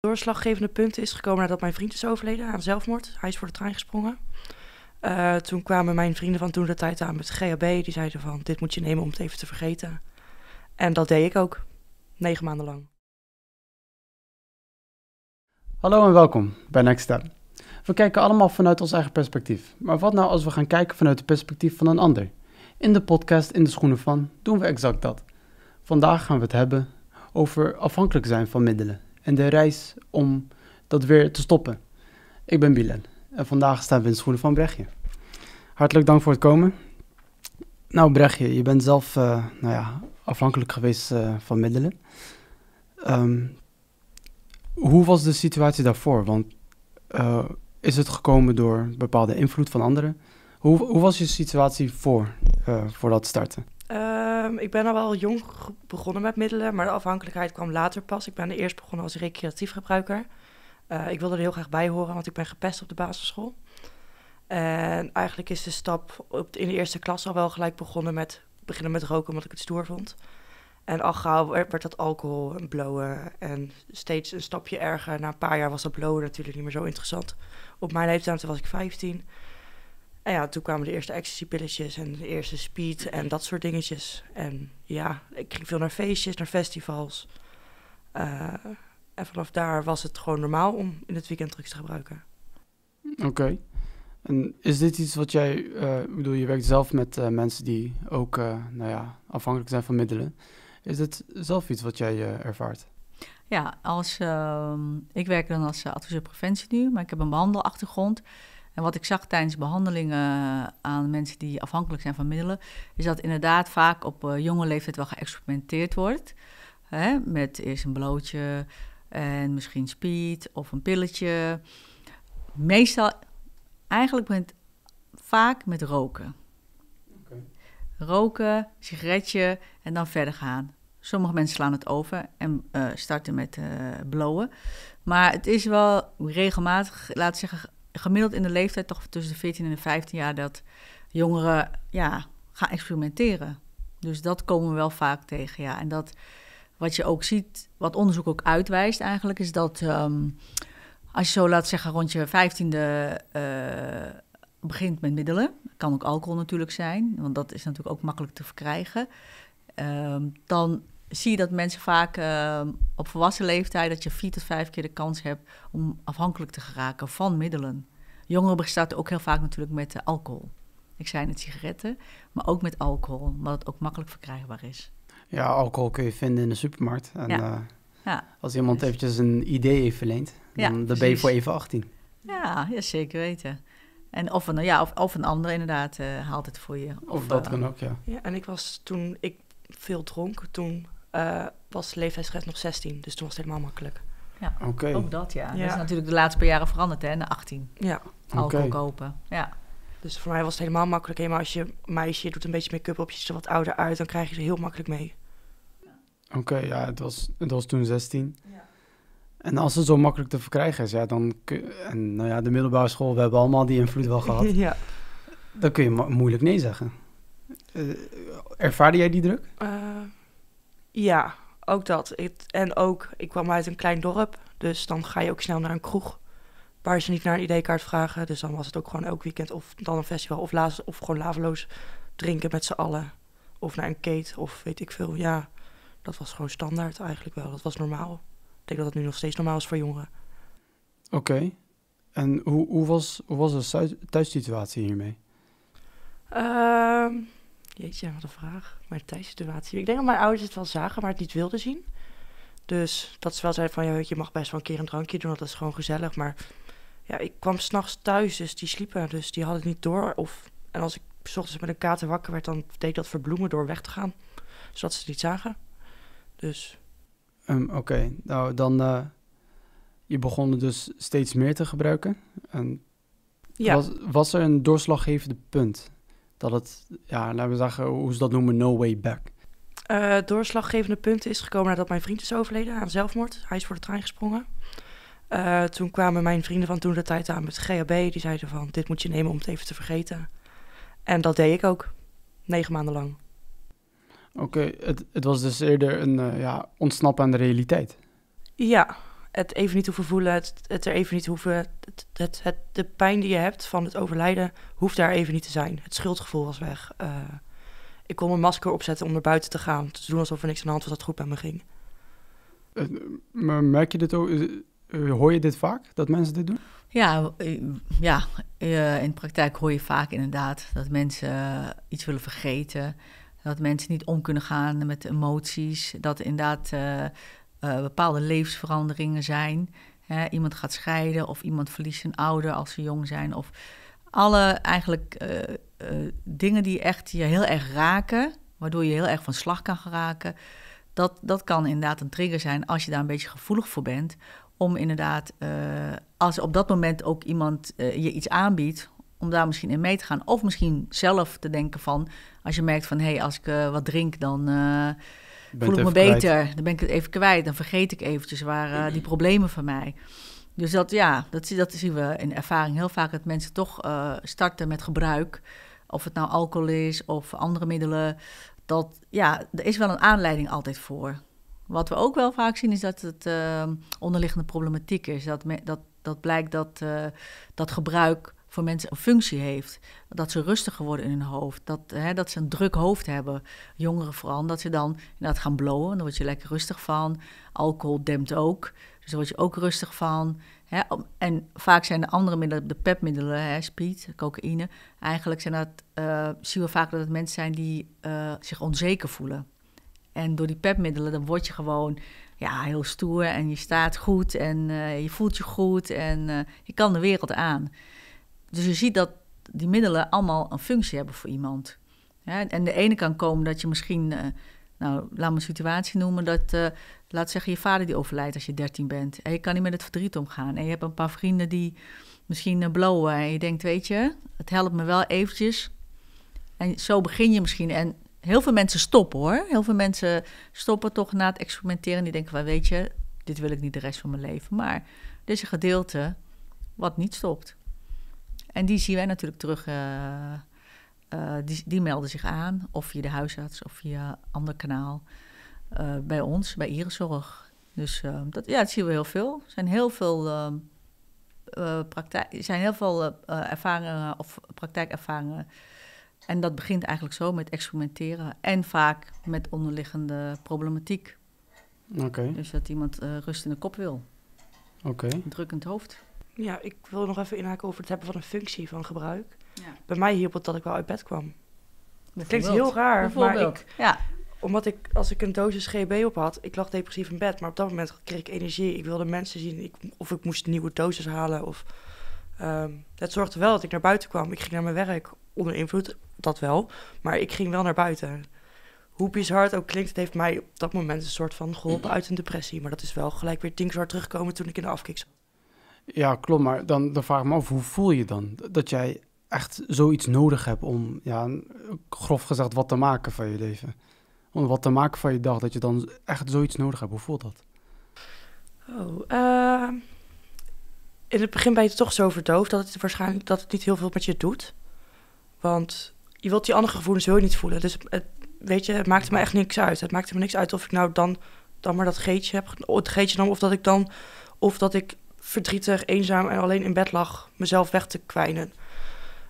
doorslaggevende punt is gekomen nadat mijn vriend is overleden aan zelfmoord. Hij is voor de trein gesprongen. Uh, toen kwamen mijn vrienden van toen de tijd aan met GHB. Die zeiden van, dit moet je nemen om het even te vergeten. En dat deed ik ook, negen maanden lang. Hallo en welkom bij Next Step. We kijken allemaal vanuit ons eigen perspectief. Maar wat nou als we gaan kijken vanuit het perspectief van een ander? In de podcast In de Schoenen van doen we exact dat. Vandaag gaan we het hebben over afhankelijk zijn van middelen en de reis om dat weer te stoppen. Ik ben Bilen en vandaag staan we in de schoenen van Brechtje. Hartelijk dank voor het komen. Nou Brechtje, je bent zelf uh, nou ja, afhankelijk geweest uh, van middelen. Um, hoe was de situatie daarvoor? Want uh, is het gekomen door bepaalde invloed van anderen? Hoe, hoe was je situatie voor, voor dat starten? Um, ik ben al wel jong begonnen met middelen, maar de afhankelijkheid kwam later pas. Ik ben eerst begonnen als recreatief gebruiker. Uh, ik wilde er heel graag bij horen, want ik ben gepest op de basisschool. En eigenlijk is de stap op in de eerste klas al wel gelijk begonnen met beginnen met roken, omdat ik het stoer vond. En al gauw werd dat alcohol en blowen. En steeds een stapje erger. Na een paar jaar was dat blowen natuurlijk niet meer zo interessant. Op mijn leeftijd was ik 15. En ja, toen kwamen de eerste ecstasy-pilletjes en de eerste speed en dat soort dingetjes. En ja, ik ging veel naar feestjes, naar festivals. Uh, en vanaf daar was het gewoon normaal om in het weekend drugs te gebruiken. Oké. En is dit iets wat jij, uh, ik bedoel, je werkt zelf met uh, mensen die ook, nou ja, afhankelijk zijn van middelen. Is dit zelf iets wat jij ervaart? Ja, als, ehm, ik werk dan als adviseur preventie nu, maar ik heb een behandelachtergrond. En wat ik zag tijdens behandelingen aan mensen die afhankelijk zijn van middelen, is dat inderdaad vaak op uh, jonge leeftijd wel geëxperimenteerd wordt. Hè, met eerst een blootje en misschien speed of een pilletje. Meestal, eigenlijk begint vaak met roken. Okay. Roken, sigaretje en dan verder gaan. Sommige mensen slaan het over en uh, starten met uh, blowen. Maar het is wel regelmatig, laten we zeggen, gemiddeld in de leeftijd toch tussen de 14 en de 15 jaar dat jongeren ja, gaan experimenteren. Dus dat komen we wel vaak tegen, ja. En dat wat je ook ziet, wat onderzoek ook uitwijst eigenlijk, is dat um, als je zo laat zeggen rond je 15e uh, begint met middelen, kan ook alcohol natuurlijk zijn, want dat is natuurlijk ook makkelijk te verkrijgen, um, dan zie je dat mensen vaak uh, op volwassen leeftijd dat je vier tot vijf keer de kans hebt om afhankelijk te geraken van middelen. Jongeren starten ook heel vaak natuurlijk met uh, alcohol. Ik zei het sigaretten, maar ook met alcohol, omdat het ook makkelijk verkrijgbaar is. Ja, alcohol kun je vinden in de supermarkt. En ja. Uh, ja. als iemand dus. eventjes een idee heeft verleend, dan, dan ben je voor even 18. Ja, ja zeker weten. En of een, ja, of, of een ander inderdaad uh, haalt het voor je. Of, of dat kan ook, ja. Ja, en ik was toen ik veel dronk, toen uh, was de leeftijdsgrens nog 16. Dus toen was het helemaal makkelijk. Ja, okay. ook dat ja. ja. Dat is natuurlijk de laatste paar jaren veranderd, hè, naar 18. Ja. Alcohol okay. kopen, ja. Dus voor mij was het helemaal makkelijk. Maar als je meisje doet een beetje make-up op, je ziet er wat ouder uit, dan krijg je er heel makkelijk mee. Oké, okay, ja, het was, het was toen 16. Ja. En als het zo makkelijk te verkrijgen is, ja, dan kun en nou ja, de middelbare school, we hebben allemaal die invloed wel gehad. ja. Dan kun je moeilijk nee zeggen. Uh, ervaarde jij die druk? Uh, ja, ook dat. en ook, ik kwam uit een klein dorp, dus dan ga je ook snel naar een kroeg waar ze niet naar een ID-kaart vragen. Dus dan was het ook gewoon elk weekend of dan een festival of, laas, of gewoon laveloos drinken met z'n allen. Of naar een kate of weet ik veel. Ja, dat was gewoon standaard eigenlijk wel. Dat was normaal. Ik denk dat dat nu nog steeds normaal is voor jongeren. Oké. En hoe, hoe, was, hoe was de thuissituatie hiermee? Uh, Jeetje, wat een vraag. Mijn thuissituatie. Ik denk dat mijn ouders het wel zagen, maar het niet wilden zien. Dus dat ze wel zeiden van, ja, je mag best wel een keer een drankje doen, dat is gewoon gezellig. Maar ja, ik kwam s'nachts thuis, dus die sliepen, dus die hadden het niet door. Of, en als ik s ochtends met een kater wakker werd, dan deed ik dat verbloemen door weg te gaan. Zodat ze het niet zagen. Dus... Um, Oké, nou dan... Uh, je begon dus steeds meer te gebruiken. En ja. was, was er een doorslaggevende punt dat het, ja, laten we zeggen, hoe ze dat noemen, no way back. Uh, doorslaggevende punt is gekomen nadat mijn vriend is overleden aan zelfmoord. Hij is voor de trein gesprongen. Uh, toen kwamen mijn vrienden van toen de tijd aan met GHB. Die zeiden van, dit moet je nemen om het even te vergeten. En dat deed ik ook. Negen maanden lang. Oké, het, het was dus eerder een uh, ja, ontsnappen aan de realiteit. Ja, het even niet hoeven voelen, het, het er even niet hoeven. Het, het, het- de pijn die je hebt van het overlijden hoeft daar even niet te zijn. Het schuldgevoel was weg. Eh, ik kon mijn masker opzetten om naar buiten te gaan. Te doen alsof er niks aan de hand was dat het goed met me ging. Eh, maar merk je dit ook? eh, hoor je dit vaak, dat mensen dit doen? Ja, ja eh, in de praktijk hoor je vaak inderdaad dat mensen iets willen vergeten. Dat mensen niet om kunnen gaan met emoties. Dat er inderdaad eh, eh, bepaalde levensveranderingen zijn. Hè, iemand gaat scheiden of iemand verliest een ouder als ze jong zijn. Of alle eigenlijk eh, eh, dingen die echt je heel erg raken, waardoor je heel erg van slag kan geraken. Dat, dat kan inderdaad een trigger zijn als je daar een beetje gevoelig voor bent. Om inderdaad, als op dat moment ook iemand je iets aanbiedt, om daar misschien in mee te gaan. Of misschien zelf te denken van, als je merkt van, hé, hey, als ik wat drink, dan voel ik me kwijt. beter. Dan ben ik het even kwijt. Dan vergeet ik eventjes waar eh, die problemen van mij. Dus dat, ja, dat, zie- dat zien we in ervaring heel vaak, dat mensen toch eh, starten met gebruik. Of het nou alcohol is of andere middelen. Dat, ja, er is wel een aanleiding altijd voor. Wat we ook wel vaak zien is dat het eh, onderliggende problematiek is. Dat, me- dat, dat blijkt dat, dat gebruik voor mensen een functie heeft. Dat ze rustiger worden in hun hoofd. Dat, hè, dat ze een druk hoofd hebben. Jongeren vooral. Dat ze dan inderdaad gaan blowen. Dan word je lekker rustig van. Alcohol dempt ook. Dus daar word je ook rustig van. Hè. En vaak zijn de andere middelen, de pepmiddelen, hè, speed, cocaïne. Eigenlijk zijn dat, eh, zien we vaak dat het mensen zijn die eh, zich onzeker voelen. En door die pepmiddelen, dan word je gewoon ja, heel stoer en je staat goed en eh, je voelt je goed en je kan de wereld aan. Dus je ziet dat die middelen allemaal een functie hebben voor iemand. En de ene kan komen dat je misschien, eh, nou, laat me een situatie noemen, dat, eh, laat zeggen, je vader die overlijdt als je 13 bent. En je kan niet met het verdriet omgaan. En je hebt een paar vrienden die misschien eh, blowen. En je denkt, weet je, het helpt me wel eventjes. En zo begin je misschien. En heel veel mensen stoppen hoor. Heel veel mensen stoppen toch na het experimenteren. Die denken van, weet je, dit wil ik niet de rest van mijn leven. Maar er is een gedeelte wat niet stopt. En die zien wij natuurlijk terug. eh, eh, die, die melden zich aan, of via de huisarts of via ander kanaal. eh, bij ons, bij Ierenzorg. Dus eh, dat, ja, dat zien we heel veel. Er zijn heel veel, eh, eh, praktijk, zijn heel veel ervaringen of praktijkervaringen. En dat begint eigenlijk zo met experimenteren. En vaak met onderliggende problematiek. Oké, Dus dat iemand rust in de kop wil. oké. Een drukkend hoofd. Ja, ik wil nog even inhaken over het hebben van een functie van gebruik. Ja. Bij mij hielp het dat ik wel uit bed kwam. Het klinkt heel raar, maar ik, Ja, omdat ik, als ik een dosis GB op had, ik lag depressief in bed, maar op dat moment kreeg ik energie. Ik wilde mensen zien, ik, of ik moest nieuwe doses halen. Of, ehm, het zorgde wel dat ik naar buiten kwam. Ik ging naar mijn werk onder invloed, dat wel, maar ik ging wel naar buiten. Hoe bizar het ook klinkt, het heeft mij op dat moment een soort van geholpen uit een depressie. Maar dat is wel gelijk weer tien zwart teruggekomen toen ik in de afkik zat. Ja, klopt, maar dan, dan vraag ik me af, hoe voel je dan? Dat jij echt zoiets nodig hebt om, ja, grof gezegd, wat te maken van je leven. Om wat te maken van je dag, dat je dan echt zoiets nodig hebt. Hoe voelt dat? Oh, ehm, in het begin ben je toch zo verdoofd dat het waarschijnlijk dat het niet heel veel met je doet. Want je wilt die andere gevoelens je niet voelen. Dus het, weet je, het maakte me echt niks uit. Het maakte me niks uit of ik nou dan, dan maar dat geetje heb, ge- het geetje nam, of dat ik dan, of dat ik verdrietig, eenzaam en alleen in bed lag, mezelf weg te kwijnen.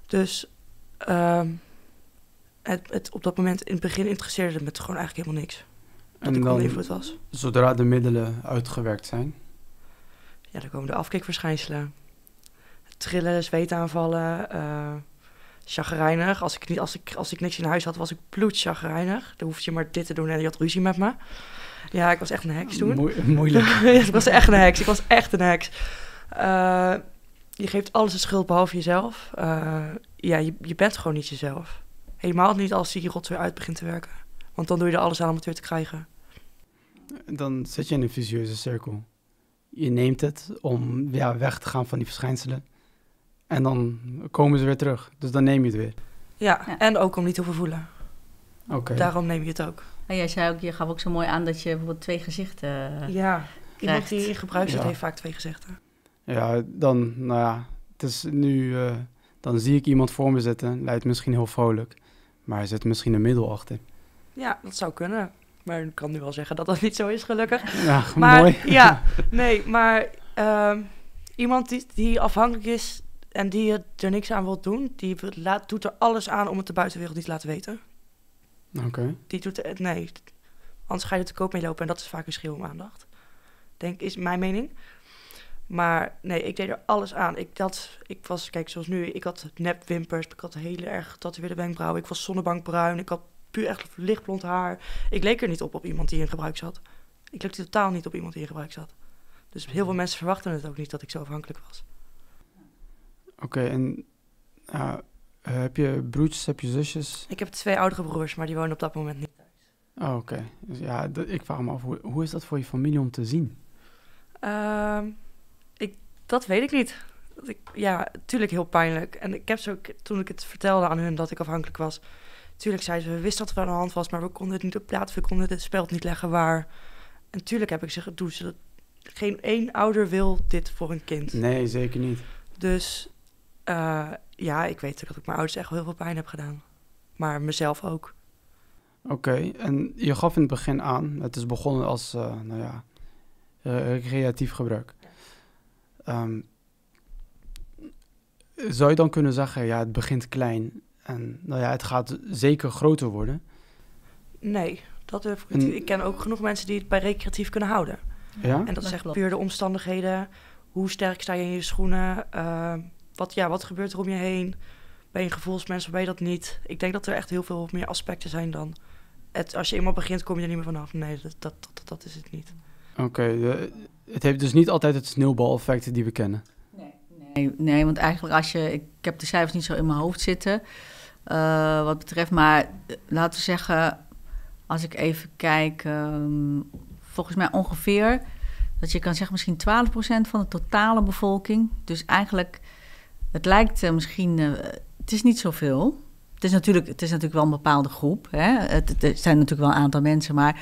Dus ehm, het, het, op dat moment in het begin interesseerde het me gewoon eigenlijk helemaal niks. Dat En ik dan, invloed was. zodra de middelen uitgewerkt zijn, Ja, dan komen de afkikverschijnselen. Trillen, zweetaanvallen, eh chagrijnig. Als ik, niet, als, ik, als ik niks in huis had, was ik bloedchagrijnig. Dan hoefde je maar dit te doen en je had ruzie met me. Ja, ik was echt een heks toen. Moe- moeilijk. Ja, ik was echt een heks. Ik was echt een heks. Eh, je geeft alles de schuld behalve jezelf. Eh, ja, je, je bent gewoon niet jezelf. Helemaal niet als die rot weer uit begint te werken. Want dan doe je er alles aan om het weer te krijgen. dan zit je in een visieuze cirkel. Je neemt het om ja, weg te gaan van die verschijnselen. En dan komen ze weer terug. Dus dan neem je het weer. Ja, Ja. en ook om niet te hoeven voelen. Oké. Daarom neem je het ook. En jij zei ook, je gaf ook zo mooi aan dat je bijvoorbeeld twee gezichten... eh, Ja, iemand krijgt. die in gebruik zit Ja. heeft vaak twee gezichten. Ja, dan, nou ja, het is nu, eh, dan zie ik iemand voor me zitten, lijkt misschien heel vrolijk, maar er zit misschien een middel achter. Ja, dat zou kunnen. Maar ik kan nu wel zeggen dat dat niet zo is, gelukkig. Ja, Maar mooi. ja, nee, maar ehm, iemand die, die afhankelijk is en die er niks aan wil doen, die laat, doet er alles aan om het de buitenwereld niet te laten weten. Oké. Die doet er, nee, anders ga je er te koop mee lopen en dat is vaak een schreeuw om aandacht. Denk, is mijn mening. Maar nee, ik deed er alles aan. Ik, dat, ik was, kijk, zoals nu, ik had nepwimpers, ik had heel erg getatoeëerde wenkbrauwen, ik was zonnebankbruin, ik had puur echt lichtblond haar. Ik leek er niet op op iemand die in gebruik zat. Ik leek totaal niet op iemand die in gebruik zat. Dus heel veel mensen verwachten het ook niet dat ik zo afhankelijk was. Oké, en eh, heb je broertjes, heb je zusjes? Ik heb twee oudere broers, maar die wonen op dat moment niet. Oh, oké. Dus ja, ik vraag me af, hoe, hoe is dat voor je familie om te zien? Ehm, ik, dat weet ik niet. Dat Ik, ja, tuurlijk heel pijnlijk. En ik heb ze ook, toen ik het vertelde aan hun dat ik afhankelijk was... Tuurlijk zeiden ze, we wisten dat er aan de hand was... maar we konden het niet op plaats, we konden het speld niet leggen waar. En tuurlijk heb ik ze doe ze dat. Geen één ouder wil dit voor een kind. Nee, zeker niet. Dus eh, ja, ik weet dat ik mijn ouders echt wel heel veel pijn heb gedaan. Maar mezelf ook. Oké, en je gaf in het begin aan, het is begonnen als, eh, nou ja, eh, recreatief gebruik. Ehm, zou je dan kunnen zeggen, ja, het begint klein en nou ja, het gaat zeker groter worden? Nee, dat durf ik. En- Ik ken ook genoeg mensen die het bij recreatief kunnen houden. Ja? En dat, Dat is echt klopt. puur de omstandigheden. Hoe sterk sta je in je schoenen? Eh, wat, ja, wat gebeurt er om je heen? Ben je een gevoelsmens of ben je dat niet? Ik denk dat er echt heel veel meer aspecten zijn dan... Het, als je eenmaal begint, kom je er niet meer vanaf. Nee, dat, dat, dat, dat is het niet. Oké, de- het heeft dus niet altijd het sneeuwbaleffect die we kennen. Nee, nee, want eigenlijk als je... Ik heb de cijfers niet zo in mijn hoofd zitten, eh, wat betreft. Maar eh, laten we zeggen, als ik even kijk... ehm, volgens mij ongeveer, dat je kan zeggen misschien 12% van de totale bevolking. Dus eigenlijk, het lijkt eh, misschien... eh, het is niet zoveel. Het is natuurlijk, het is natuurlijk wel een bepaalde groep. Hè? Het, het- zijn natuurlijk wel een aantal mensen, maar...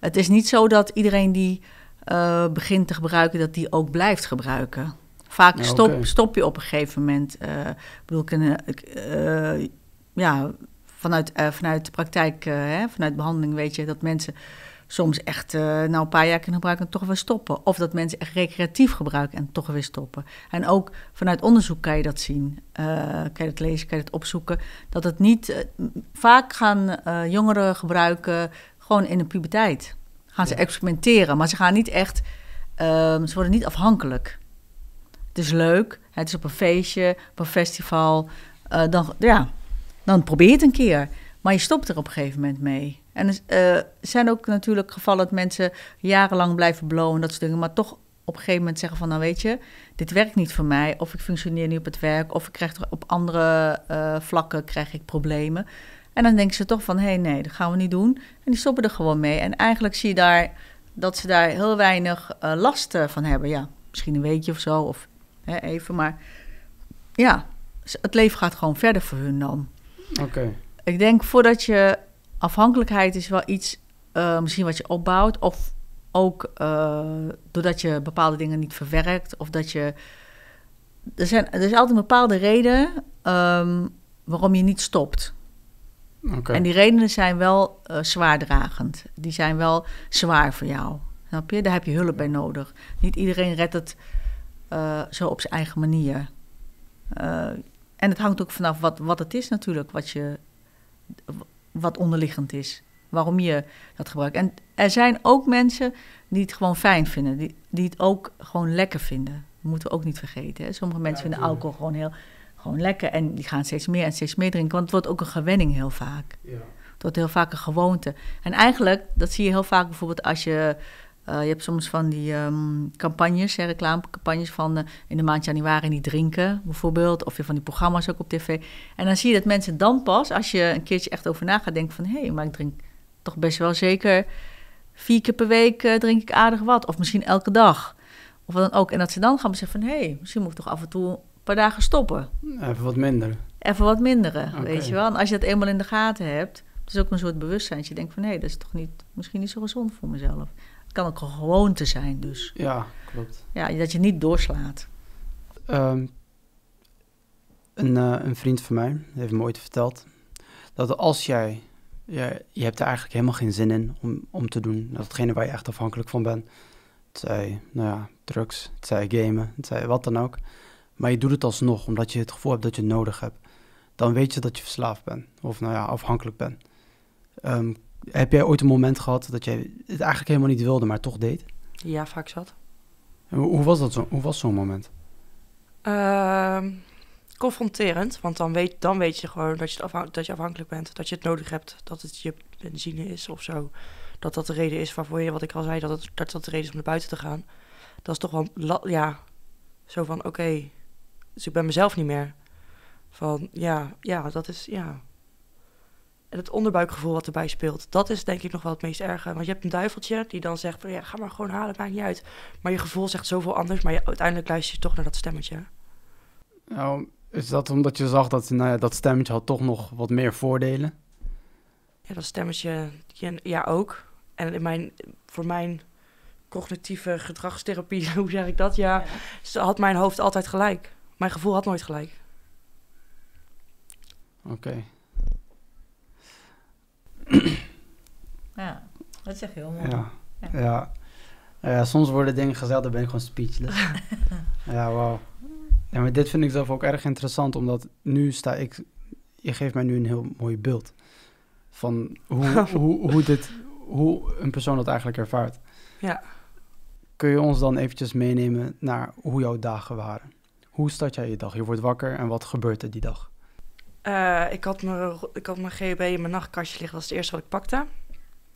Het is niet zo dat iedereen die eh, begint te gebruiken, dat die ook blijft gebruiken. Vaak Ja, stop, stop je op een gegeven moment. ik bedoel, ik, eh, ja, vanuit, vanuit de praktijk, hè, vanuit behandeling weet je dat mensen soms echt eh, nou een paar jaar kunnen gebruiken en toch weer stoppen. Of dat mensen echt recreatief gebruiken en toch weer stoppen. En ook vanuit onderzoek kan je dat zien. Eh, kan je dat lezen, kan je dat opzoeken. Dat het niet... eh, vaak gaan jongeren gebruiken gewoon in de puberteit. Gaan ze experimenteren, maar ze gaan niet echt... ehm, ze worden niet afhankelijk. Het is leuk, het is op een feestje, op een festival. dan, ja, dan probeer je het een keer. Maar je stopt er op een gegeven moment mee. En er eh, er zijn ook natuurlijk gevallen dat mensen jarenlang blijven blowen, dat soort dingen, maar toch op een gegeven moment zeggen van, nou weet je, dit werkt niet voor mij, of ik functioneer niet op het werk, of ik krijg op andere eh, vlakken krijg ik problemen. En dan denken ze toch van, hé hey, nee, dat gaan we niet doen. En die stoppen er gewoon mee. En eigenlijk zie je daar dat ze daar heel weinig eh, last van hebben. Ja, misschien een weekje of zo, of hè, even, maar ja, het leven gaat gewoon verder voor hun dan. Oké, Ik denk voordat je afhankelijkheid is wel iets eh, misschien wat je opbouwt. Of ook eh, doordat je bepaalde dingen niet verwerkt. Of dat je. Er, zijn, er is altijd een bepaalde reden ehm, waarom je niet stopt. En die redenen zijn wel eh, zwaardragend. Die zijn wel zwaar voor jou. Snap je? Daar heb je hulp bij nodig. Niet iedereen redt het zo op zijn eigen manier. En het hangt ook vanaf wat, wat het is natuurlijk, wat, je, wat onderliggend is. Waarom je dat gebruikt. En er zijn ook mensen die het gewoon fijn vinden. Die, die het ook gewoon lekker vinden. Dat moeten we ook niet vergeten. Hè? Sommige mensen vinden alcohol gewoon heel gewoon lekker. En die gaan steeds meer en steeds meer drinken. Want het wordt ook een gewenning heel vaak. Ja. Het wordt heel vaak een gewoonte. En eigenlijk, dat zie je heel vaak bijvoorbeeld als je... eh, je hebt soms van die ehm, campagnes, hè, reclamecampagnes van eh, in de maand januari niet drinken, bijvoorbeeld. Of je van die programma's ook op tv. En dan zie je dat mensen dan pas, als je een keertje echt over na gaat denken van... hé, hey, maar ik drink toch best wel zeker vier keer per week eh, drink ik aardig wat. Of misschien elke dag. Of wat dan ook. En dat ze dan gaan beseffen van... hé, hey, misschien moet ik toch af en toe een paar dagen stoppen Even wat minder. even wat minderen, weet je wel. En als je dat eenmaal in de gaten hebt, het is ook een soort bewustzijn. Dat je denkt van, hé, dat is toch niet, misschien niet zo gezond voor mezelf. Het kan ook een gewoonte zijn, dus. Ja, klopt. Ja, dat je niet doorslaat. Ehm, een, eh, een vriend van mij heeft me ooit verteld dat als jij je, je hebt er eigenlijk helemaal geen zin in om, om te doen. Datgene waar je echt afhankelijk van bent. Het zij, nou ja, drugs, het zij gamen, het zij wat dan ook. Maar je doet het alsnog omdat je het gevoel hebt dat je het nodig hebt. Dan weet je dat je verslaafd bent. Of nou ja, afhankelijk bent. Ehm, heb jij ooit een moment gehad dat je het eigenlijk helemaal niet wilde, maar toch deed? Ja, vaak zat. En hoe, was dat zo, hoe was zo'n moment? Ehm, confronterend, want dan weet, dan weet je gewoon dat je, het afhan- dat je afhankelijk bent. Dat je het nodig hebt, dat het je benzine is of zo. Dat dat de reden is waarvoor je, wat ik al zei, dat het, dat, dat de reden is om naar buiten te gaan. Dat is toch wel, la- ja, zo van, oké, dus ik ben mezelf niet meer. Van, ja, ja, dat is, ja. En het onderbuikgevoel wat erbij speelt, dat is denk ik nog wel het meest erge. Want je hebt een duiveltje die dan zegt van, ja, ga maar gewoon halen, maakt niet uit. Maar je gevoel zegt zoveel anders, maar je, uiteindelijk luister je toch naar dat stemmetje. Nou, is dat omdat je zag dat nou ja, dat stemmetje had toch nog wat meer voordelen? Ja, dat stemmetje, ja, ja ook. En in mijn, voor mijn cognitieve gedragstherapie, hoe zeg ik dat? Ja, ze had mijn hoofd altijd gelijk. Mijn gevoel had nooit gelijk. Oké. Ja, dat zeg je heel mooi. Ja. Ja. Ja. soms worden dingen gezegd, dan ben ik gewoon speechless. ja, wauw. Ja, maar dit vind ik zelf ook erg interessant, omdat nu sta ik... Je geeft mij nu een heel mooi beeld van hoe, hoe, hoe, dit, hoe een persoon dat eigenlijk ervaart. Ja. Kun je ons dan eventjes meenemen naar hoe jouw dagen waren? Hoe start jij je dag? Je wordt wakker en wat gebeurt er die dag? Eh, ik, had mijn, ik had mijn GHB in mijn nachtkastje liggen. Dat is het eerste wat ik pakte.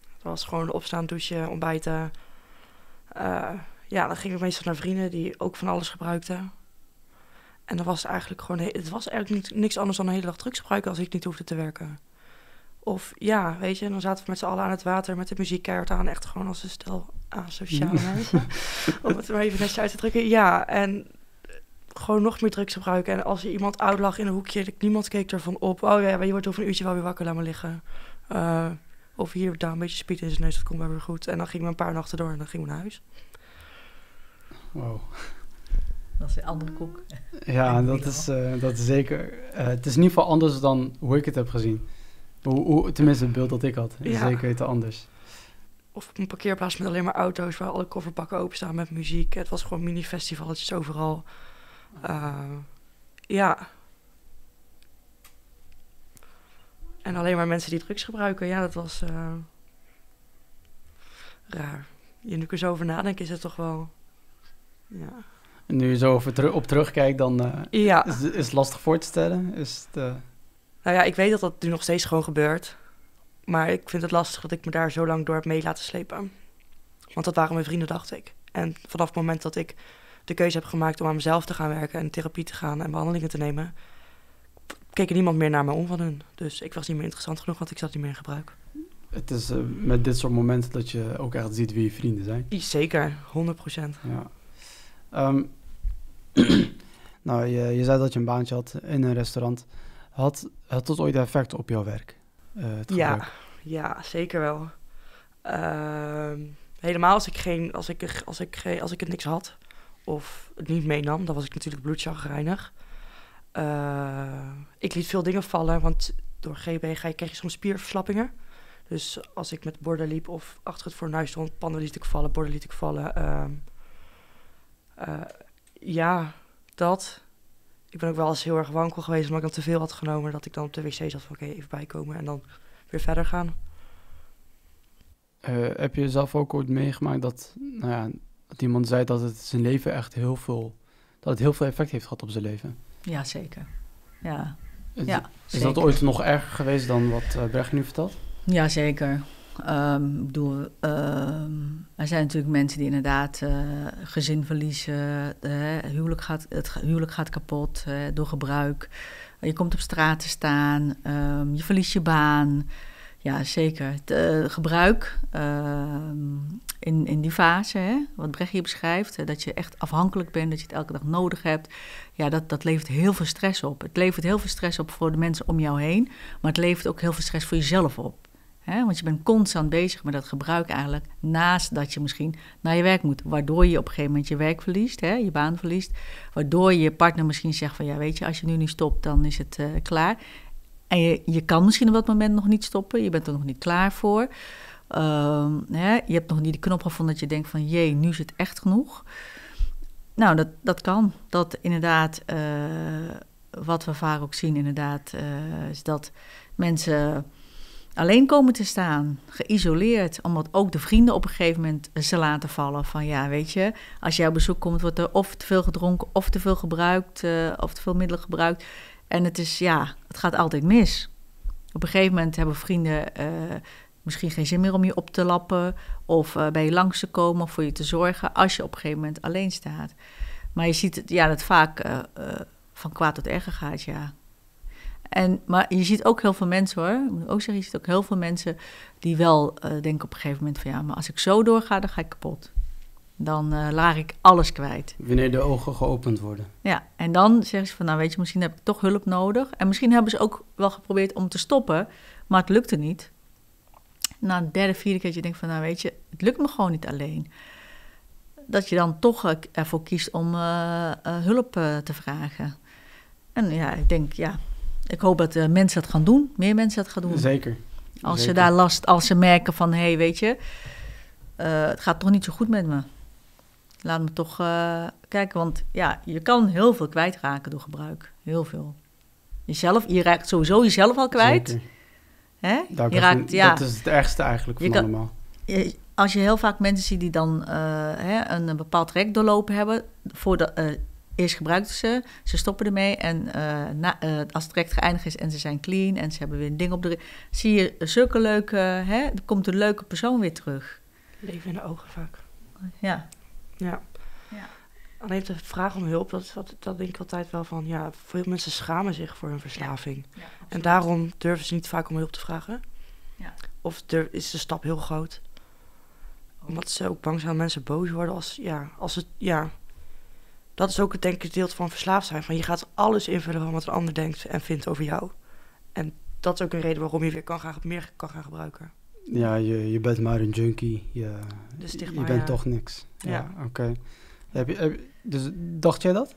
Dat was gewoon opstaan, douchen, ontbijten. Eh, ja, dan ging ik meestal naar vrienden die ook van alles gebruikten. En dan was eigenlijk gewoon... Het was eigenlijk niet, niks anders dan een hele dag drugs gebruiken als ik niet hoefde te werken. Of ja, weet je, dan zaten we met z'n allen aan het water met de muziek keihard aan. Echt gewoon als een stel asociale mensen. Om het maar even netjes uit te drukken. Ja, en gewoon nog meer drugs gebruiken. En als er iemand oud lag in een hoekje, niemand keek ervan op. Oh ja, je wordt over een uurtje wel weer wakker, laat maar liggen. Eh, of hier, daar een beetje speed in zijn neus, dat komt wel weer goed. En dan gingen we een paar nachten door en dan gingen we naar huis. Wow. Dat is een andere koek. Ja, dat is, eh, dat is zeker. eh, het is in ieder geval anders dan hoe ik het heb gezien. Hoe, hoe, tenminste, het beeld dat ik had. Ja. Zeker weten anders. Of op een parkeerplaats met alleen maar auto's waar alle kofferbakken openstaan met muziek. Het was gewoon mini-festivalletjes overal. Eh, ja. En alleen maar mensen die drugs gebruiken. Ja, dat was eh, raar. Je nu er zo over nadenk, is het toch wel... Ja. En nu je zo over op terugkijkt, dan eh, ja. is, is het lastig voor te stellen. Is het, Nou ja, ik weet dat dat nu nog steeds gewoon gebeurt. Maar ik vind het lastig dat ik me daar zo lang door heb mee laten slepen. Want dat waren mijn vrienden, dacht ik. En vanaf het moment dat ik de keuze heb gemaakt om aan mezelf te gaan werken en therapie te gaan en behandelingen te nemen, keek er niemand meer naar me om van hun. Dus ik was niet meer interessant genoeg, want ik zat niet meer in gebruik. het is eh, met dit soort momenten dat je ook echt ziet wie je vrienden zijn. Zeker, 100 procent. Ja. Ehm, nou, je, je zei dat je een baantje had in een restaurant. Had, had dat ooit effect op jouw werk? eh, Ja, ja, zeker wel. Ehm, helemaal als ik, geen, als, ik, als, ik, geen- als ik het niks had of het niet meenam, dan was ik natuurlijk bloedchagrijnig. Eh ik liet veel dingen vallen, want door GB ga je, krijg je soms spierverslappingen. Dus als ik met borden liep of achter het fornuis stond, pannen liet ik vallen, borden liet ik vallen. ehm, eh, ja, dat. Ik ben ook wel eens heel erg wankel geweest omdat ik dan te veel had genomen. Dat ik dan op de wc zat van oké, even bijkomen en dan weer verder gaan. Eh, heb je zelf ook ooit meegemaakt dat, nou ja, dat iemand zei dat het zijn leven echt heel veel, dat het heel veel effect heeft gehad op zijn leven? Ja, zeker. Ja, Is, ja is dat ooit nog erger geweest dan wat eh Brecht nu vertelt? Ja, zeker. Ehm, ik bedoel, ehm, er zijn natuurlijk mensen die inderdaad eh, gezin verliezen. huwelijk gaat, het huwelijk gaat kapot door gebruik. Je komt op straat te staan. ehm, je verliest je baan. Ja, zeker. Het eh, gebruik ehm, in, in die fase, wat Brecht hier beschrijft, hè, dat je echt afhankelijk bent, dat je het elke dag nodig hebt. Ja, dat, dat levert heel veel stress op. Het levert heel veel stress op voor de mensen om jou heen, maar het levert ook heel veel stress voor jezelf op. Want je bent constant bezig met dat gebruik eigenlijk, naast dat je misschien naar je werk moet. Waardoor je op een gegeven moment je werk verliest, je baan verliest. Waardoor je partner misschien zegt van, ja weet je, als je nu niet stopt, dan is het eh, klaar. En je, kan misschien op dat moment nog niet stoppen. Je bent er nog niet klaar voor. Ehm, hè, je hebt nog niet de knop gevonden dat je denkt van... jee, nu is het echt genoeg. Nou, dat, dat kan. Dat inderdaad, eh, wat we vaak ook zien inderdaad... eh, is dat mensen alleen komen te staan, geïsoleerd, omdat ook de vrienden op een gegeven moment ze laten vallen van ja, weet je, als op bezoek komt, wordt er of te veel gedronken, of te veel gebruikt, eh, of te veel middelen gebruikt. En het is ja, het gaat altijd mis. Op een gegeven moment hebben vrienden eh, misschien geen zin meer om je op te lappen, of eh, bij je langs te komen, of voor je te zorgen, als je op een gegeven moment alleen staat. Maar je ziet het, ja, dat vaak eh, van kwaad tot erger gaat, ja. En, maar je ziet ook heel veel mensen hoor. Ik moet ook zeggen, je ziet ook heel veel mensen die wel denken op een gegeven moment van ja, maar als ik zo doorga, dan ga ik kapot. Dan eh laag ik alles kwijt. Wanneer de ogen geopend worden. Ja, en dan zeggen ze van nou weet je, misschien heb ik toch hulp nodig. En misschien hebben ze ook wel geprobeerd om te stoppen, maar het lukte niet. Na een derde, vierde keer dat je denkt van nou weet je, het lukt me gewoon niet alleen. Dat je dan toch eh, ervoor kiest om eh, hulp te vragen. En ja, ik denk ja, ik hoop dat mensen dat gaan doen, meer mensen dat gaan doen. Zeker. Als ze daar last, als ze merken van, hé, hey, weet je, het gaat toch niet zo goed met me. Laat me toch eh, kijken, want ja, je kan heel veel kwijtraken door gebruik. Heel veel. Jezelf, je raakt sowieso jezelf al kwijt. Hè? Daar Je begin- raakt, ja, Dat is het ergste eigenlijk Je van kan- allemaal. je- als je heel vaak mensen ziet die dan eh, hè, een, een bepaald traject doorlopen hebben, voordat, eh, eerst gebruikten ze, ze stoppen ermee en eh, na, eh, als het traject geëindigd is en ze zijn clean en ze hebben weer een ding op de... Zie je zulke leuke, hè, er komt een leuke persoon weer terug. Leven in de ogen vaak. Ja, Ja. Ja. Alleen de vraag om hulp, dat, dat, dat denk ik altijd wel van, ja, veel mensen schamen zich voor hun verslaving. En daarom durven ze niet vaak om hulp te vragen. Ja. Of durf, is de stap heel groot. Omdat ze ook bang zijn dat mensen boos worden als, ja, als het, ja. Dat is ook het denk ik deel van verslaafd zijn. Van je gaat alles invullen van wat een ander denkt en vindt over jou. En dat is ook een reden waarom je weer kan gaan, meer kan gaan gebruiken. Ja, je, je bent maar een junkie. Je, je bent ja. toch niks. Ja, Ja. oké. Heb je, heb dus dacht jij dat?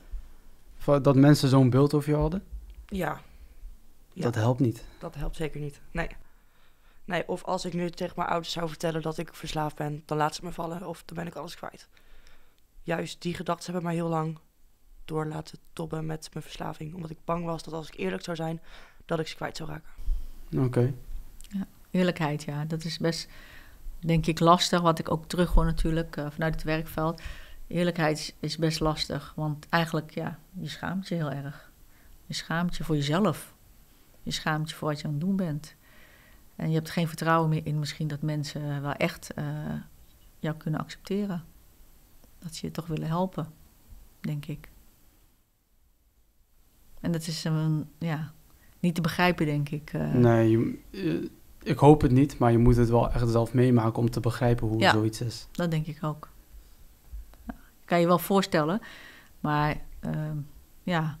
Dat mensen zo'n beeld over je hadden? Ja. Ja. Dat helpt niet. Dat helpt zeker niet. Nee. Nee, of als ik nu tegen mijn ouders zou vertellen dat ik verslaafd ben, dan laten ze me vallen of dan ben ik alles kwijt. Juist die gedachten hebben mij heel lang door laten tobben met mijn verslaving. Omdat ik bang was dat als ik eerlijk zou zijn, dat ik ze kwijt zou raken. Oké. Eerlijkheid, ja. Dat is best, denk ik, lastig. Wat ik ook terug hoor natuurlijk eh, vanuit het werkveld. Eerlijkheid is, is best lastig. Want eigenlijk, ja, je schaamt je heel erg. Je schaamt je voor jezelf. Je schaamt je voor wat je aan het doen bent. En je hebt geen vertrouwen meer in misschien dat mensen wel echt eh, jou kunnen accepteren. Dat ze je toch willen helpen, denk ik. En dat is een, ja, niet te begrijpen, denk ik. eh. Nee, je, ik hoop het niet, maar je moet het wel echt zelf meemaken om te begrijpen hoe Ja. zoiets is. Dat denk ik ook. Ja, kan je wel voorstellen, maar ehm, ja,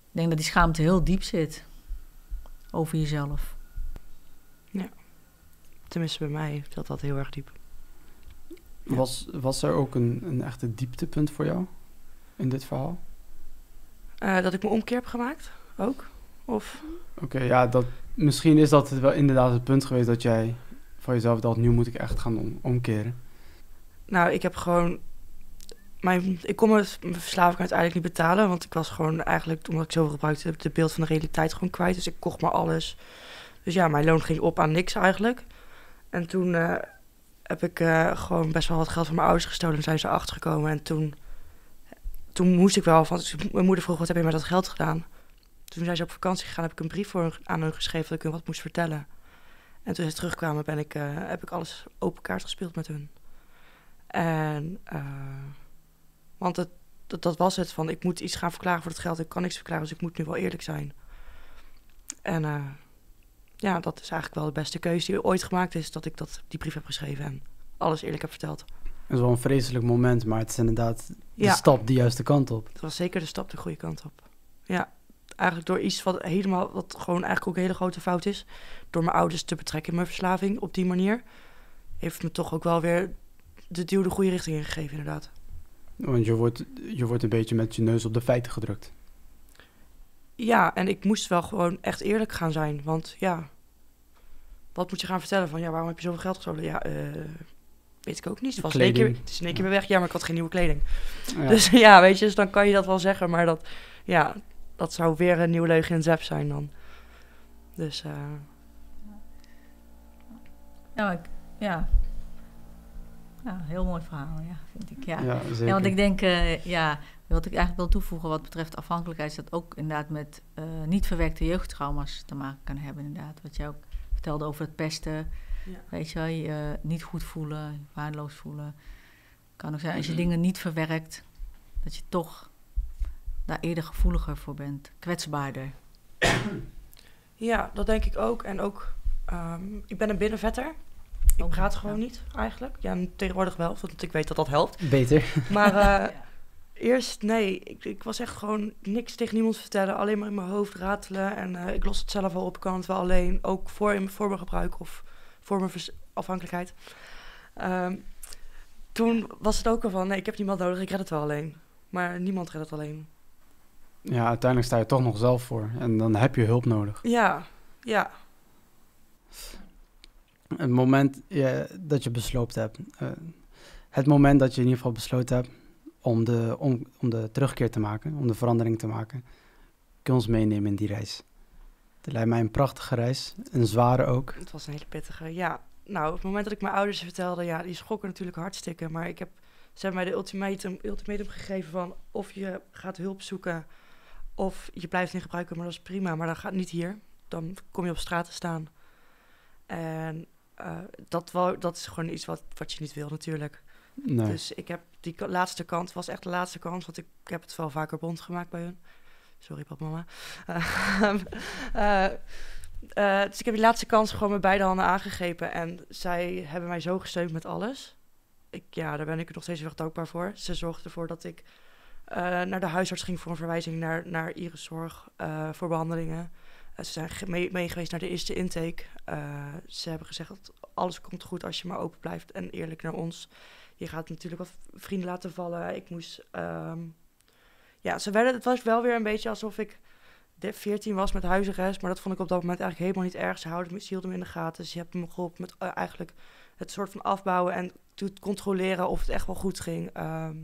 ik denk dat die schaamte heel diep zit over jezelf. Tenminste, bij mij zat dat heel erg diep. Ja. Was, was er ook een, een echte dieptepunt voor jou in dit verhaal? Eh, dat ik me omkeer heb gemaakt, ook. Of, Oké, ja, dat, misschien is dat het wel inderdaad het punt geweest dat jij van jezelf dacht, nu moet ik echt gaan om, omkeren. nou, ik heb gewoon... Mijn, ik kon mijn verslaving uiteindelijk niet betalen, want ik was gewoon eigenlijk, omdat ik zoveel gebruikte, de beeld van de realiteit gewoon kwijt. Dus ik kocht maar alles. Dus ja, mijn loon ging op aan niks eigenlijk. En toen eh, heb ik eh, gewoon best wel wat geld van mijn ouders gestolen en zijn ze achtergekomen. En toen, toen moest ik wel, want mijn moeder vroeg, wat heb je met dat geld gedaan? Toen zijn ze op vakantie gegaan, heb ik een brief voor hun, aan hun geschreven dat ik hun wat moest vertellen. En toen ze terugkwamen, ben ik, eh, heb ik alles open kaart gespeeld met hun. En, eh, want het, dat, dat was het, van ik moet iets gaan verklaren voor het geld. Ik kan niks verklaren, dus ik moet nu wel eerlijk zijn. En eh, ja, dat is eigenlijk wel de beste keuze die ooit gemaakt is, dat ik dat, die brief heb geschreven en alles eerlijk heb verteld. Het is wel een vreselijk moment, maar het is inderdaad de Ja. stap de juiste kant op. Het was zeker de stap de goede kant op. Ja, eigenlijk door iets wat helemaal, wat gewoon eigenlijk ook een hele grote fout is, door mijn ouders te betrekken in mijn verslaving op die manier, heeft me toch ook wel weer de duw de goede richting ingegeven, inderdaad. Want je wordt, je wordt een beetje met je neus op de feiten gedrukt. ja, en ik moest wel gewoon echt eerlijk gaan zijn. Want ja, wat moet je gaan vertellen? Van ja, waarom heb je zoveel geld gestolen? Ja, eh, weet ik ook niet. Het, was in één keer, Kleding. het is in één keer weer weg. Ja, maar ik had geen nieuwe kleding. Ja. Dus ja, weet je, dus dan kan je dat wel zeggen. Maar dat, ja, dat zou weer een nieuwe leugen zap zijn dan. Dus eh, Ja, ik- ja. Ja, heel mooi verhaal, ja, vind ik. Ja, ja. want ik denk, eh, ja, wat ik eigenlijk wil toevoegen wat betreft afhankelijkheid, is dat ook inderdaad met eh, niet verwerkte jeugdtrauma's te maken kan hebben, inderdaad. Wat jij ook vertelde over het pesten, Ja. weet je wel, je eh, niet goed voelen, waardeloos voelen. Kan ook zijn, als je dingen niet verwerkt, dat je toch daar eerder gevoeliger voor bent, kwetsbaarder. ja, dat denk ik ook. En ook, ehm, ik ben een binnenvetter. Ik Oh, praat ja. gewoon niet eigenlijk. Ja, tegenwoordig wel, want ik weet dat dat helpt. Beter. Maar eh, Ja. eerst, nee, ik, ik was echt gewoon niks tegen niemand vertellen. Alleen maar in mijn hoofd ratelen. En eh, ik los het zelf wel op. Ik kan het wel alleen. Ook voor, in, voor mijn gebruik of voor mijn afhankelijkheid. Ehm, toen was het ook al van, nee, ik heb niemand nodig. Ik red het wel alleen. Maar niemand redt het alleen. Ja, uiteindelijk sta je toch nog zelf voor. En dan heb je hulp nodig. Ja, ja. Het moment ja, dat je besloten hebt. eh, het moment dat je in ieder geval besloten hebt om de, om, om de terugkeer te maken, om de verandering te maken. Kun je ons meenemen in die reis? Het lijkt mij een prachtige reis, een zware ook. Het was een hele pittige. Ja, nou, op het moment dat ik mijn ouders vertelde, ja, die schrokken natuurlijk hartstikke. Maar ik heb, ze hebben mij de ultimatum, ultimatum gegeven van of je gaat hulp zoeken of je blijft niet gebruiken, maar dat is prima. Maar dan gaat niet hier. Dan kom je op straat te staan. En eh, dat, wou, dat is gewoon iets wat, wat je niet wil natuurlijk. Nee. Dus ik heb die laatste kant, was echt de laatste kans, want ik, ik heb het wel vaker bond gemaakt bij hun. Sorry, pap, mama. Eh, eh, dus ik heb die laatste kans gewoon met beide handen aangegrepen. En zij hebben mij zo gesteund met alles. Ik, ja, daar ben ik er nog steeds heel erg dankbaar voor. Ze zorgden ervoor dat ik naar de huisarts ging voor een verwijzing naar, naar Iriszorg eh, voor behandelingen. Eh, ze zijn mee, naar de eerste intake. Eh, ze hebben gezegd dat alles komt goed als je maar open blijft en eerlijk naar ons. Je gaat natuurlijk wat vrienden laten vallen. Ik moest. ehm, ja, ze werden, het was wel weer een beetje alsof ik de 14 was met huisarrest. Maar dat vond ik op dat moment eigenlijk helemaal niet erg. Ze, houden, ze hielden me in de gaten. Ze hebben me geholpen met eh, eigenlijk het soort van afbouwen en controleren of het echt wel goed ging. Ehm,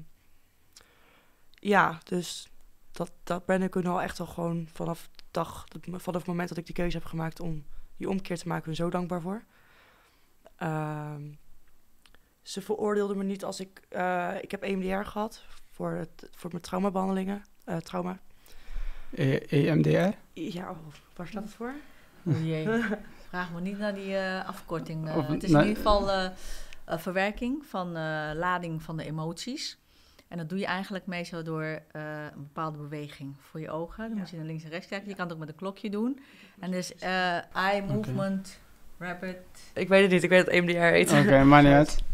ja, dus dat, dat ben ik nu al echt al gewoon vanaf, dag, vanaf het moment dat ik die keuze heb gemaakt om die omkeer te maken, ben zo dankbaar voor. Ehm, ze veroordeelden me niet als ik... eh, ik heb EMDR gehad voor, het, voor mijn traumabehandelingen. eh, trauma. E- EMDR? Ja, oh, waar staat het voor? O jee. Vraag me niet naar die eh, afkorting. eh. Of- het is nee. in ieder geval verwerking van eh, lading van de emoties. En dat doe je eigenlijk meestal door eh, een bepaalde beweging voor je ogen. Dan Ja. moet je naar links en rechts kijken. Je kan het ook met een klokje doen. En dus eh, eye movement, rapid. Ik weet het niet, ik weet dat EMDR heet. Oké, maar niet uit.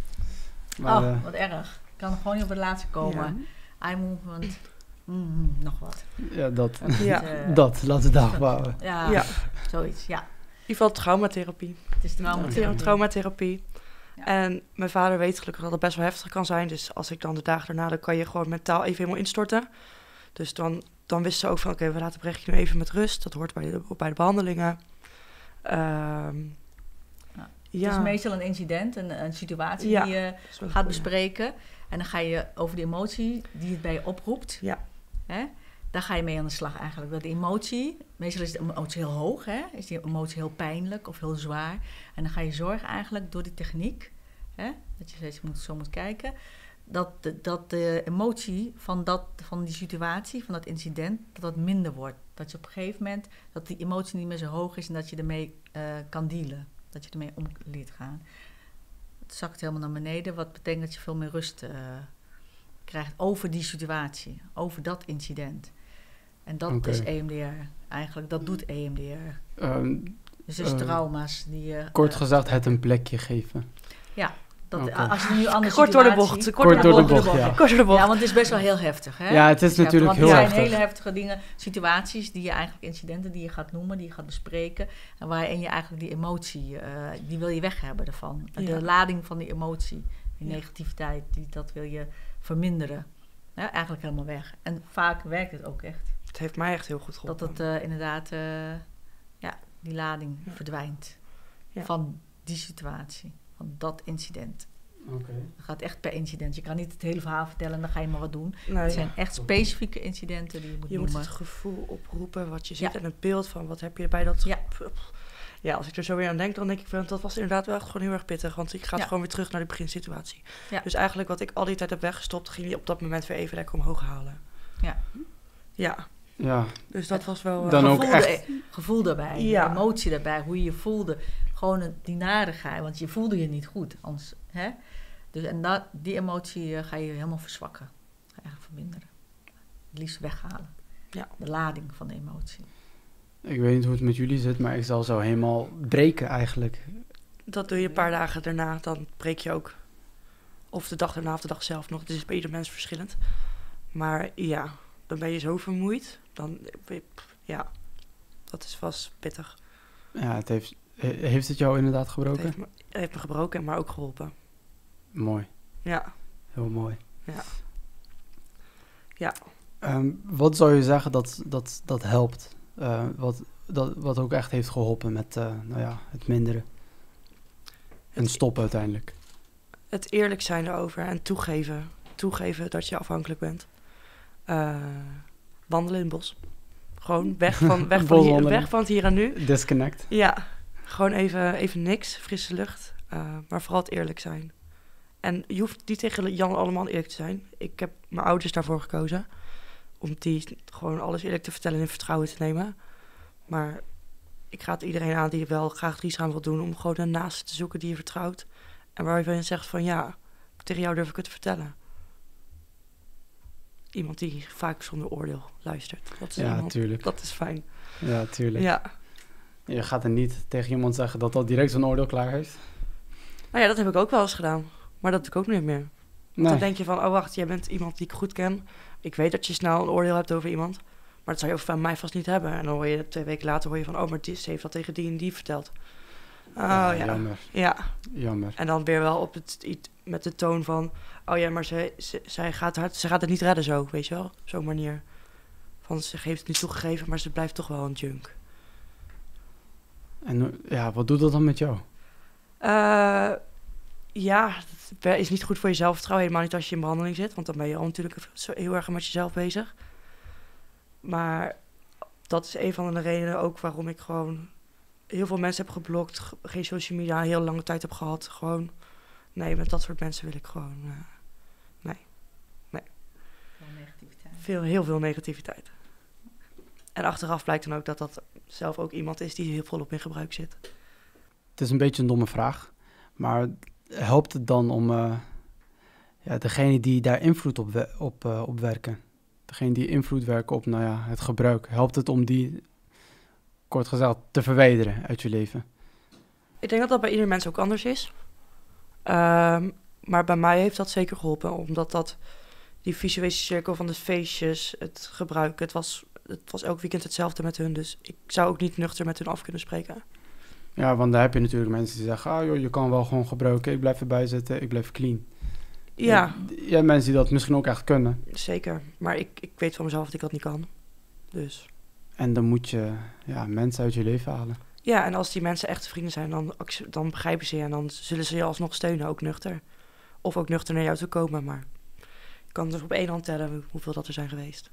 Maar, oh, eh, wat erg. Ik kan gewoon niet op het laatste komen. Eye movement, mm, nog wat. ja, dat. Ja. Dat, laten we het daarop houden. Ja, Ja. zoiets. Ja, In ieder geval traumatherapie. het is trauma. Thera- Traumatherapie. En mijn vader weet gelukkig dat het best wel heftig kan zijn. Dus als ik dan de dagen daarna, dan kan je gewoon mentaal even helemaal instorten. Dus dan, dan wisten ze ook van, oké, we laten Brechtje nu even met rust. Dat hoort bij de, bij de behandelingen. Ehm, Ja. ja. Het is meestal een incident, een, een situatie Ja. die je gaat goed, bespreken. En dan ga je over de emotie die het bij je oproept. Ja. Hè? Daar ga je mee aan de slag eigenlijk. Dat de emotie, meestal is de emotie heel hoog, hè? is die emotie heel pijnlijk of heel zwaar. En dan ga je zorgen eigenlijk door die techniek, hè? dat je steeds moet, zo moet kijken, dat de, dat de emotie van, dat, van die situatie, van dat incident, dat dat minder wordt. Dat je op een gegeven moment, dat die emotie niet meer zo hoog is en dat je ermee eh, kan dealen. Dat je ermee om leert gaan. Het zakt helemaal naar beneden, wat betekent dat je veel meer rust eh, krijgt over die situatie, over dat incident. En dat is EMDR eigenlijk, dat doet EMDR. Ehm, Dus dus Eh, trauma's die je... kort eh, gezegd, het een plekje geven. dat, Oké. Als je nu een andere Kort door de bocht. Kort door de bocht, ja. Kort door de bocht. Ja, want het is best wel heel heftig. Hè? Ja, het is Dus ja, natuurlijk want heel het zijn heftig. hele heftige dingen, situaties die je eigenlijk, incidenten die je gaat noemen, die je gaat bespreken. En waarin je eigenlijk die emotie, eh, die wil je weg hebben ervan. Ja. De lading van die emotie, die Ja. negativiteit, die, dat wil je verminderen. Ja, eigenlijk helemaal weg. En vaak werkt het ook echt. Het heeft mij echt heel goed geholpen. Dat het eh, inderdaad, eh, ja, die lading Ja. verdwijnt Ja. van die situatie, van dat incident. Oké. Het gaat echt per incident. Je kan niet het hele verhaal vertellen en dan ga je maar wat doen. Nee, Het zijn echt specifieke incidenten die je moet je moet noemen. het gevoel oproepen wat je ziet Ja. en het beeld van wat heb je bij dat... Ja. Ja, als ik er zo weer aan denk, dan denk ik van dat was inderdaad wel echt gewoon heel erg pittig. Want ik ga Ja. gewoon weer terug naar de beginsituatie. Ja. Dus eigenlijk wat ik al die tijd heb weggestopt, ging je op dat moment weer even lekker omhoog halen. Ja. Ja, Ja, dus dat was wel... eh, Dan ook gevoel, echt- er- gevoel daarbij, Ja. emotie daarbij, hoe je je voelde. Gewoon het- die narigheid, want je voelde je niet goed. Anders, hè? Dus, en dat, die emotie eh, ga je helemaal verzwakken. Ga je eigenlijk verminderen. Het liefst weghalen. Ja. De lading van de emotie. ik weet niet hoe het met jullie zit, maar ik zal zo helemaal breken eigenlijk. Dat doe je een paar dagen daarna, dan breek je ook. Of de dag daarna of de dag zelf nog. Het is bij ieder mens verschillend. Maar ja, dan ben je zo vermoeid. Dan, ja, dat is vast pittig. Ja, het heeft, he- heeft het jou inderdaad Het gebroken? heeft me, het heeft me gebroken, maar ook geholpen. Mooi, Ja, heel mooi. Ja. Ja. Ehm, wat zou je zeggen dat, dat, dat helpt? Eh, wat, dat, wat ook echt heeft geholpen met eh, nou ja, het minderen? En stoppen uiteindelijk. het eerlijk zijn erover en toegeven. Toegeven dat je afhankelijk bent. Eh, wandelen in het bos. Gewoon weg van, weg, van hier, weg van het hier en nu. Disconnect. Ja, gewoon even, even niks, frisse lucht. eh, maar vooral het eerlijk zijn. En je hoeft niet tegen Jan allemaal eerlijk te zijn. Ik heb mijn ouders daarvoor gekozen. Om die gewoon alles eerlijk te vertellen en in vertrouwen te nemen. Maar ik ga het iedereen aan die wel graag drie aan wil doen. Om gewoon een naaste te zoeken die je vertrouwt. En waar je zegt van ja, tegen jou durf ik het te vertellen. Iemand die vaak zonder oordeel luistert. Dat is, Ja, iemand, tuurlijk. dat is fijn. Ja, tuurlijk. Ja. Je gaat er niet tegen iemand zeggen dat dat direct zo'n oordeel klaar heeft. Nou ja, dat heb ik ook wel eens gedaan. Maar dat doe ik ook niet meer. Nee. dan denk je van, oh wacht, jij bent iemand die ik goed ken. Ik weet dat je snel een oordeel hebt over iemand. Maar dat zou je van mij vast niet hebben. En dan hoor je twee weken later hoor je van, oh, maar die, ze heeft dat tegen die en die verteld. Oh ja, ja. Jammer, ja. jammer. En dan weer wel op het, iets- met de toon van, oh ja, maar ze, ze, zij gaat, haar- ze gaat het niet redden zo, weet je wel? Zo'n manier. Van, ze heeft het niet toegegeven, maar ze blijft toch wel een junk. En ja, wat doet dat dan met jou? Eh, ja, het is niet goed voor je zelfvertrouwen. Helemaal niet als je in behandeling zit. Want dan ben je al natuurlijk heel erg met jezelf bezig. Maar dat is een van de redenen ook waarom ik gewoon heel veel mensen heb geblokt. ge- Geen social media een heel lange tijd heb gehad. Gewoon, nee, met dat soort mensen wil ik gewoon eh, negativiteit. veel, heel veel negativiteit. En achteraf blijkt dan ook dat dat zelf ook iemand is die heel volop in gebruik zit. Het is een beetje een domme vraag, maar helpt het dan om eh, ja, degene die daar invloed op, we- op, eh, op werken, degene die invloed werken op nou ja, het gebruik, helpt het om die, kort gezegd, te verwijderen uit je leven? Ik denk dat dat bij ieder mens ook anders is. Ehm, maar bij mij heeft dat zeker geholpen, omdat dat die visuele cirkel van de feestjes, het gebruik, het was, het was elk weekend hetzelfde met hun. Dus ik zou ook niet nuchter met hun af kunnen spreken. Ja, want daar heb je natuurlijk mensen die zeggen, ah joh, je kan wel gewoon gebruiken, ik blijf erbij zitten, ik blijf clean. Ja, Je hebt mensen die dat misschien ook echt kunnen. zeker. Maar ik, ik weet van mezelf dat ik dat niet kan. Dus En dan moet je ja, mensen uit je leven halen. ja, en als die mensen echte vrienden zijn, dan, dan begrijpen ze je en dan zullen ze je alsnog steunen, ook nuchter. Of ook nuchter naar jou toe komen, maar ik kan dus op één hand tellen hoe- hoeveel dat er zijn geweest.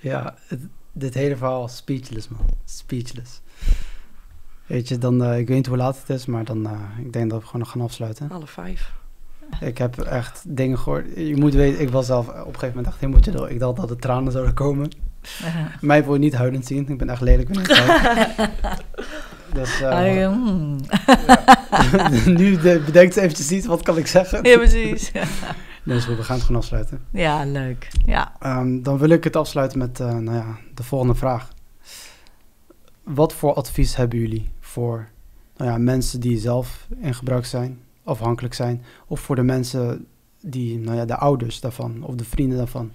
Ja, het- dit hele verhaal speechless, man. Speechless. Weet je, dan, eh, ik weet niet hoe laat het is, maar dan, eh, ik denk dat we gewoon nog gaan afsluiten. Alle vijf. Ik heb echt dingen gehoord. Je moet weten, ik was zelf op een gegeven moment echt helemaal chill. Ik dacht dat de tranen zouden komen. Mij wil je niet huilend zien. Ik ben echt lelijk wanneer ik. Dus eh, Ah, ja, ja. nu de, bedenkt ze eventjes iets, wat kan ik zeggen? Ja, precies. Dus we gaan het gewoon afsluiten. Ja, leuk. Ja. Ehm, dan wil ik het afsluiten met eh, nou ja, de volgende vraag. Wat voor advies hebben jullie voor nou ja, mensen die zelf in gebruik zijn, afhankelijk zijn, of voor de mensen die, nou ja, de ouders daarvan of de vrienden daarvan?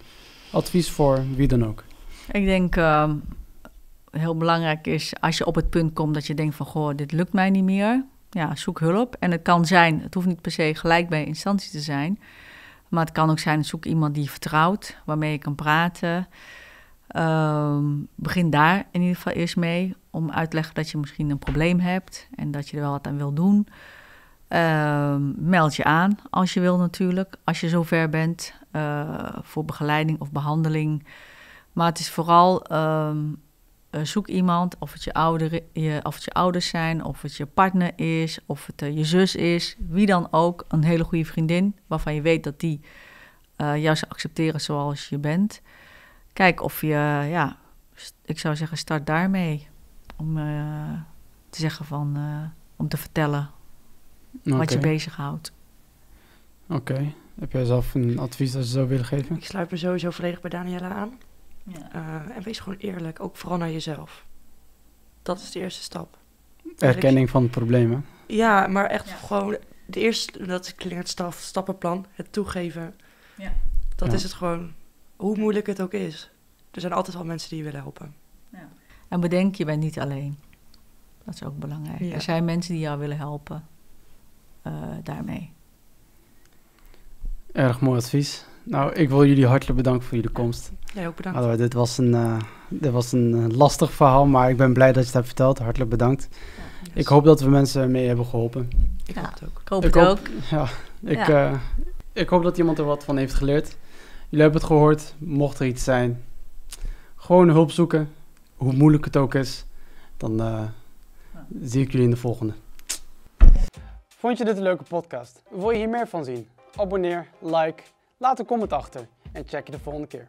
Advies voor wie dan ook. Ik denk ehm, heel belangrijk is als je op het punt komt dat je denkt van goh, dit lukt mij niet meer. Ja, zoek hulp. En het kan zijn, het hoeft niet per se gelijk bij instantie te zijn. Maar het kan ook zijn, zoek iemand die je vertrouwt, waarmee je kan praten. Ehm, begin daar in ieder geval eerst mee om uit te leggen dat je misschien een probleem hebt en dat je er wel wat aan wil doen. Ehm, meld je aan als je wil natuurlijk, als je zover bent eh, voor begeleiding of behandeling. Maar het is vooral ehm, eh, zoek iemand, of het je, ouder, of het je ouders zijn, of het je partner is, of het eh, je zus is, wie dan ook, een hele goede vriendin waarvan je weet dat die jou zou accepteren zoals je bent. Kijk of je, ja, ik zou zeggen, start daarmee om te zeggen van, om te vertellen wat je bezighoudt. Oké. Heb jij zelf een advies dat je zou willen geven? Ik sluit me sowieso volledig bij Daniela aan. Ja. Uh, en wees gewoon eerlijk, ook vooral naar jezelf. Dat is de eerste stap. Erkenning van het probleem, Ja, maar echt gewoon de eerste, dat klinkt staf, stappenplan, het toegeven. Ja. Dat is het gewoon, hoe moeilijk het ook is. Er zijn altijd wel mensen die je willen helpen. Ja. En bedenk, je bent niet alleen. Dat is ook belangrijk. Er zijn mensen die jou willen helpen uh, daarmee. Erg mooi advies. Nou, ik wil jullie hartelijk bedanken voor jullie komst. Jij ook bedankt. Dit was een, uh, dit was een uh, lastig verhaal, maar ik ben blij dat je het hebt verteld. Hartelijk bedankt. Ja, Ik hoop dat we mensen mee hebben geholpen. Ik hoop het ook. Ik hoop het ook. Ja, ik, uh, ik hoop dat iemand er wat van heeft geleerd. Jullie hebben het gehoord. Mocht er iets zijn, gewoon hulp zoeken. Hoe moeilijk het ook is. Dan zie ik jullie in de volgende. Vond je dit een leuke podcast? Wil je hier meer van zien? Abonneer, like, laat een comment achter en check je de volgende keer.